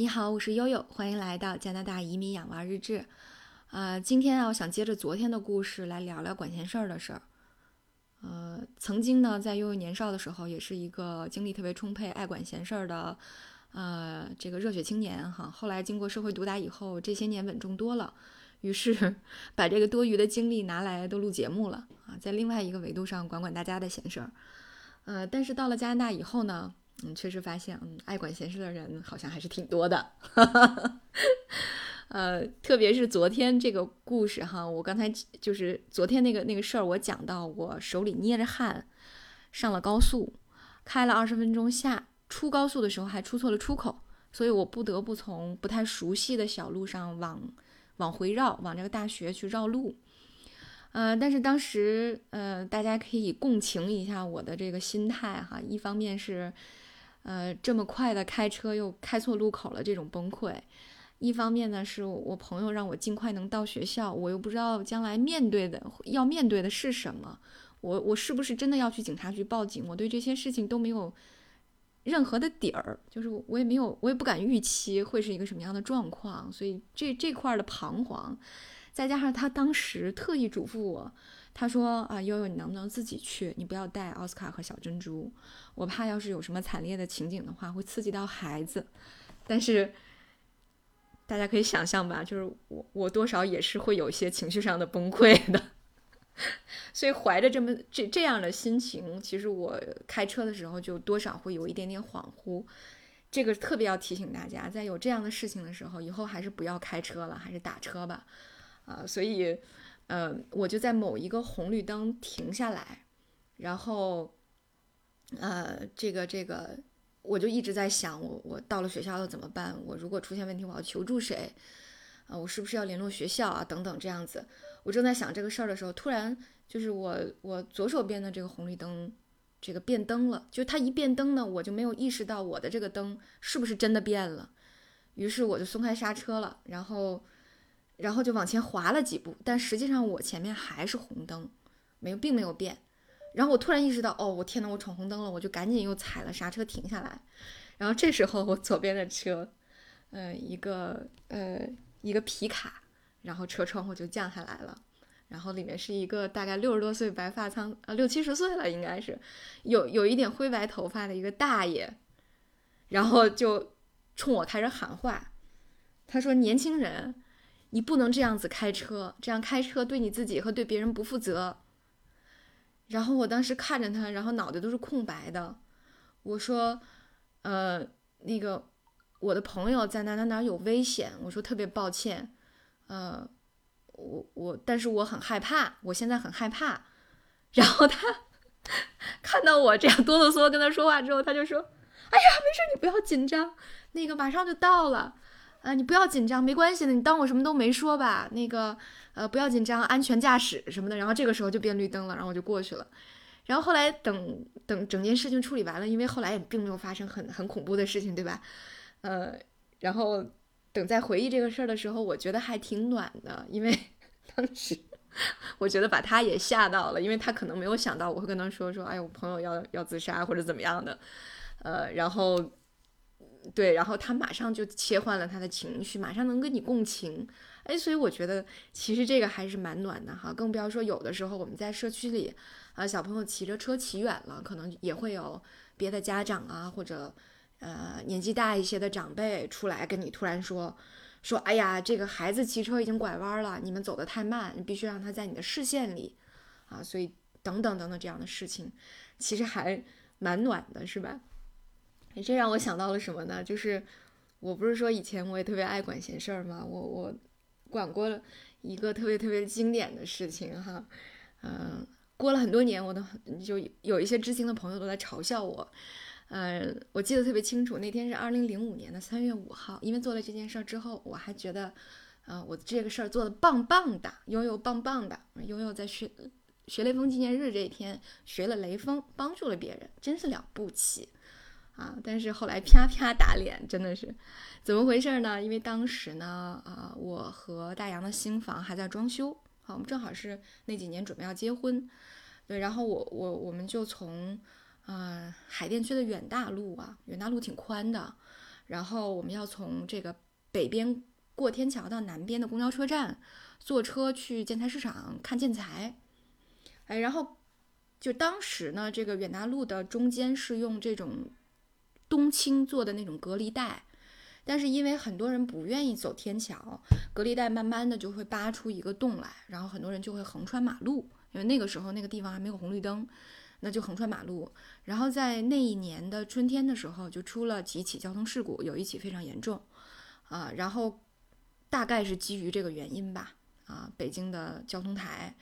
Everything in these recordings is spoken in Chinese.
你好，我是悠悠，欢迎来到加拿大移民养娃日志。呃，今天啊，我想接着昨天的故事来聊聊管闲事儿的事儿。呃，曾经呢，在悠悠年少的时候，也是一个精力特别充沛、爱管闲事儿的，呃，这个热血青年哈。后来经过社会毒打以后，这些年稳重多了，于是 把这个多余的精力拿来都录节目了啊，在另外一个维度上管管大家的闲事儿。呃，但是到了加拿大以后呢？嗯，确实发现，嗯，爱管闲事的人好像还是挺多的。呃，特别是昨天这个故事哈，我刚才就是昨天那个那个事儿，我讲到我手里捏着汗上了高速，开了二十分钟下出高速的时候还出错了出口，所以我不得不从不太熟悉的小路上往往回绕，往这个大学去绕路。呃，但是当时呃，大家可以共情一下我的这个心态哈，一方面是。呃，这么快的开车又开错路口了，这种崩溃。一方面呢，是我朋友让我尽快能到学校，我又不知道将来面对的要面对的是什么。我我是不是真的要去警察局报警？我对这些事情都没有任何的底儿，就是我也没有，我也不敢预期会是一个什么样的状况。所以这这块儿的彷徨，再加上他当时特意嘱咐我。他说啊，悠悠，你能不能自己去？你不要带奥斯卡和小珍珠，我怕要是有什么惨烈的情景的话，会刺激到孩子。但是大家可以想象吧，就是我我多少也是会有一些情绪上的崩溃的。所以怀着这么这这样的心情，其实我开车的时候就多少会有一点点恍惚。这个特别要提醒大家，在有这样的事情的时候，以后还是不要开车了，还是打车吧。啊，所以。呃，我就在某一个红绿灯停下来，然后，呃，这个这个，我就一直在想，我我到了学校要怎么办？我如果出现问题，我要求助谁？啊，我是不是要联络学校啊？等等，这样子，我正在想这个事儿的时候，突然就是我我左手边的这个红绿灯，这个变灯了。就它一变灯呢，我就没有意识到我的这个灯是不是真的变了，于是我就松开刹车了，然后。然后就往前滑了几步，但实际上我前面还是红灯，没有，并没有变。然后我突然意识到，哦，我天呐，我闯红灯了，我就赶紧又踩了刹车停下来。然后这时候我左边的车，呃，一个呃一个皮卡，然后车窗户就降下来了，然后里面是一个大概六十多岁、白发苍呃六七十岁了，应该是有有一点灰白头发的一个大爷，然后就冲我开始喊话，他说：“年轻人。”你不能这样子开车，这样开车对你自己和对别人不负责。然后我当时看着他，然后脑袋都是空白的。我说：“呃，那个我的朋友在哪哪哪有危险。”我说：“特别抱歉，呃，我我，但是我很害怕，我现在很害怕。”然后他 看到我这样哆哆嗦嗦跟他说话之后，他就说：“哎呀，没事，你不要紧张，那个马上就到了。”啊，你不要紧张，没关系的，你当我什么都没说吧。那个，呃，不要紧张，安全驾驶什么的。然后这个时候就变绿灯了，然后我就过去了。然后后来等等整件事情处理完了，因为后来也并没有发生很很恐怖的事情，对吧？呃，然后等再回忆这个事儿的时候，我觉得还挺暖的，因为当时我觉得把他也吓到了，因为他可能没有想到我会跟他说说，哎，我朋友要要自杀或者怎么样的。呃，然后。对，然后他马上就切换了他的情绪，马上能跟你共情，哎，所以我觉得其实这个还是蛮暖的哈。更不要说有的时候我们在社区里，啊，小朋友骑着车骑远了，可能也会有别的家长啊，或者呃年纪大一些的长辈出来跟你突然说说，哎呀，这个孩子骑车已经拐弯了，你们走得太慢，你必须让他在你的视线里，啊，所以等等等等这样的事情，其实还蛮暖的，是吧？这让我想到了什么呢？就是我不是说以前我也特别爱管闲事儿吗？我我管过一个特别特别经典的事情哈，嗯，过了很多年，我都就有一些知青的朋友都在嘲笑我，嗯，我记得特别清楚，那天是二零零五年的三月五号，因为做了这件事儿之后，我还觉得，啊，我这个事儿做的棒棒的，悠悠棒棒的，悠悠在学学雷锋纪念日这一天学了雷锋，帮助了别人，真是了不起。啊！但是后来啪啪打脸，真的是怎么回事呢？因为当时呢，啊，我和大洋的新房还在装修，好，我们正好是那几年准备要结婚，对，然后我我我们就从，啊，海淀区的远大路啊，远大路挺宽的，然后我们要从这个北边过天桥到南边的公交车站，坐车去建材市场看建材。哎，然后就当时呢，这个远大路的中间是用这种冬青做的那种隔离带，但是因为很多人不愿意走天桥，隔离带慢慢的就会扒出一个洞来，然后很多人就会横穿马路，因为那个时候那个地方还没有红绿灯。那就横穿马路，然后在那一年的春天的时候，就出了几起交通事故，有一起非常严重，啊，然后大概是基于这个原因吧，啊，北京的交通台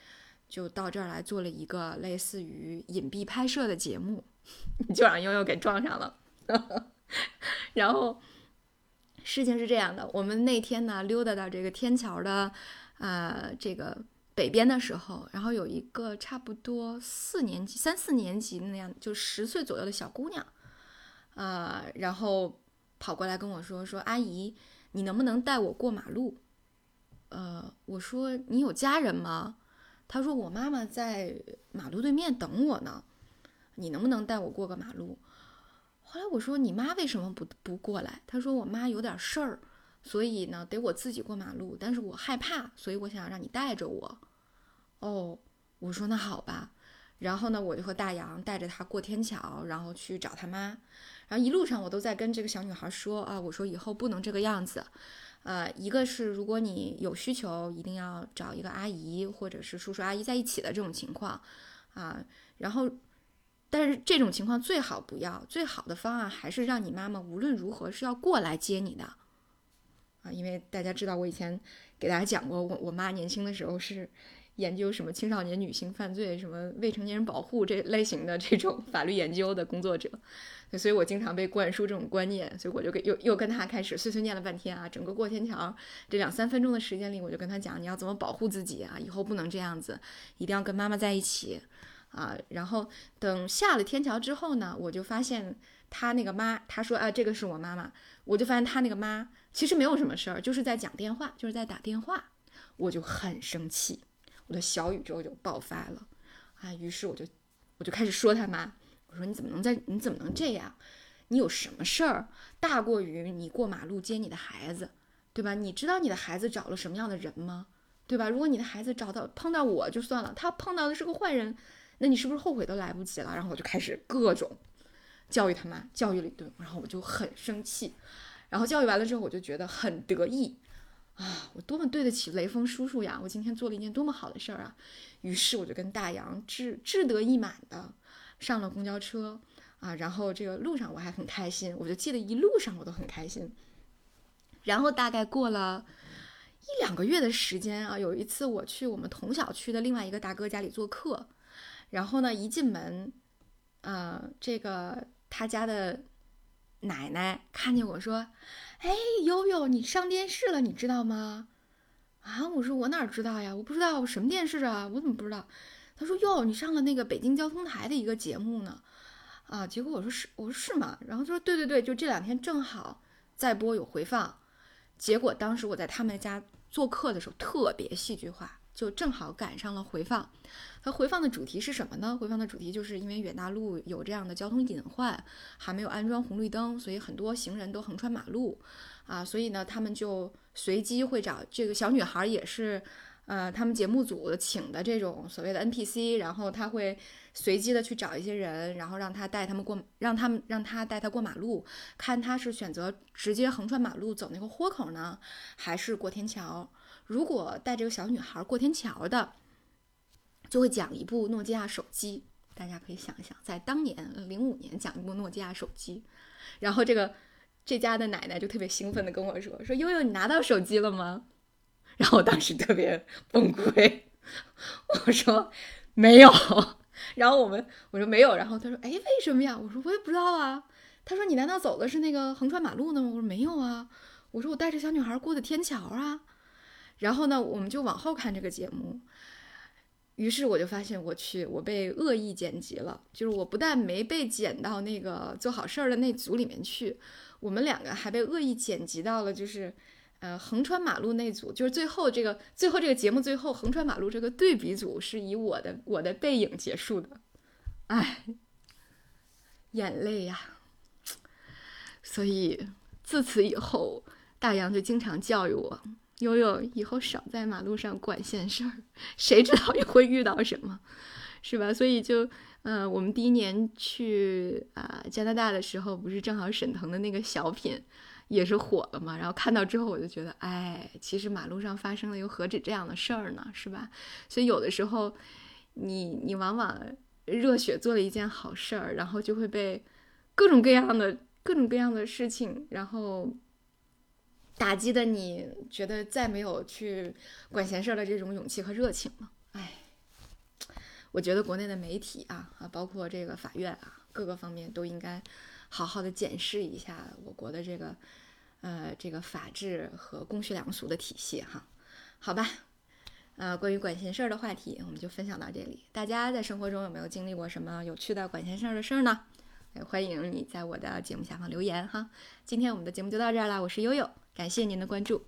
就到这儿来做了一个类似于隐蔽拍摄的节目，就让悠悠给撞上了，然后事情是这样的，我们那天呢溜达到这个天桥的，呃，这个。北边的时候，然后有一个差不多四年级、三四年级那样，就十岁左右的小姑娘，啊，然后跑过来跟我说：“说阿姨，你能不能带我过马路？”呃，我说：“你有家人吗？”她说：“我妈妈在马路对面等我呢，你能不能带我过个马路？”后来我说：“你妈为什么不不过来？”她说：“我妈有点事儿，所以呢得我自己过马路，但是我害怕，所以我想让你带着我。”哦，我说那好吧，然后呢，我就和大洋带着他过天桥，然后去找他妈，然后一路上我都在跟这个小女孩说啊，我说以后不能这个样子，呃，一个是如果你有需求，一定要找一个阿姨或者是叔叔阿姨在一起的这种情况，啊，然后，但是这种情况最好不要，最好的方案还是让你妈妈无论如何是要过来接你的，啊，因为大家知道我以前给大家讲过，我我妈年轻的时候是。研究什么青少年女性犯罪、什么未成年人保护这类型的这种 法律研究的工作者，所以我经常被灌输这种观念，所以我就给又又跟他开始碎碎念了半天啊。整个过天桥这两三分钟的时间里，我就跟他讲你要怎么保护自己啊，以后不能这样子，一定要跟妈妈在一起啊。然后等下了天桥之后呢，我就发现他那个妈，他说啊这个是我妈妈，我就发现他那个妈其实没有什么事儿，就是在讲电话，就是在打电话，我就很生气。我的小宇宙就爆发了，啊！于是我就我就开始说他妈，我说你怎么能在你怎么能这样？你有什么事儿大过于你过马路接你的孩子，对吧？你知道你的孩子找了什么样的人吗？对吧？如果你的孩子找到碰到我就算了，他碰到的是个坏人，那你是不是后悔都来不及了？然后我就开始各种教育他妈，教育了一顿，然后我就很生气，然后教育完了之后，我就觉得很得意。啊，我多么对得起雷锋叔叔呀！我今天做了一件多么好的事儿啊！于是我就跟大洋志志得意满的上了公交车啊，然后这个路上我还很开心，我就记得一路上我都很开心。然后大概过了一两个月的时间啊，有一次我去我们同小区的另外一个大哥家里做客，然后呢一进门，呃，这个他家的奶奶看见我说。哎，悠悠，你上电视了，你知道吗？啊，我说我哪知道呀，我不知道什么电视啊，我怎么不知道？他说哟，你上了那个北京交通台的一个节目呢，啊，结果我说是，我说是吗？然后他说对对对，就这两天正好在播有回放，结果当时我在他们家做客的时候特别戏剧化。就正好赶上了回放，它回放的主题是什么呢？回放的主题就是因为远大路有这样的交通隐患，还没有安装红绿灯，所以很多行人都横穿马路，啊，所以呢，他们就随机会找这个小女孩，也是，呃，他们节目组请的这种所谓的 NPC，然后他会随机的去找一些人，然后让他带他们过，让他们让他带他过马路，看他是选择直接横穿马路走那个豁口呢，还是过天桥。如果带这个小女孩过天桥的，就会讲一部诺基亚手机。大家可以想一想，在当年零五年讲一部诺基亚手机，然后这个这家的奶奶就特别兴奋的跟我说：“说悠悠，你拿到手机了吗？”然后我当时特别崩溃，我说没有。然后我们我说没有，然后他说：“哎，为什么呀？”我说：“我也不知道啊。”他说：“你难道走的是那个横穿马路的吗？”我说：“没有啊。”我说：“我带着小女孩过的天桥啊。”然后呢，我们就往后看这个节目。于是我就发现，我去，我被恶意剪辑了。就是我不但没被剪到那个做好事儿的那组里面去，我们两个还被恶意剪辑到了，就是呃横穿马路那组。就是最后这个最后这个节目最后横穿马路这个对比组是以我的我的背影结束的。哎，眼泪呀！所以。自此以后，大洋就经常教育我：“悠悠，以后少在马路上管闲事儿，谁知道你会遇到什么，是吧？”所以就，呃，我们第一年去啊加拿大的时候，不是正好沈腾的那个小品也是火了嘛？然后看到之后，我就觉得，哎，其实马路上发生的又何止这样的事儿呢，是吧？所以有的时候，你你往往热血做了一件好事儿，然后就会被各种各样的。各种各样的事情，然后打击的你觉得再没有去管闲事儿的这种勇气和热情了。哎，我觉得国内的媒体啊啊，包括这个法院啊，各个方面都应该好好的检视一下我国的这个呃这个法治和公序良俗的体系哈。好吧，呃，关于管闲事儿的话题，我们就分享到这里。大家在生活中有没有经历过什么有趣的管闲事儿的事儿呢？欢迎你在我的节目下方留言哈。今天我们的节目就到这儿了，我是悠悠，感谢您的关注。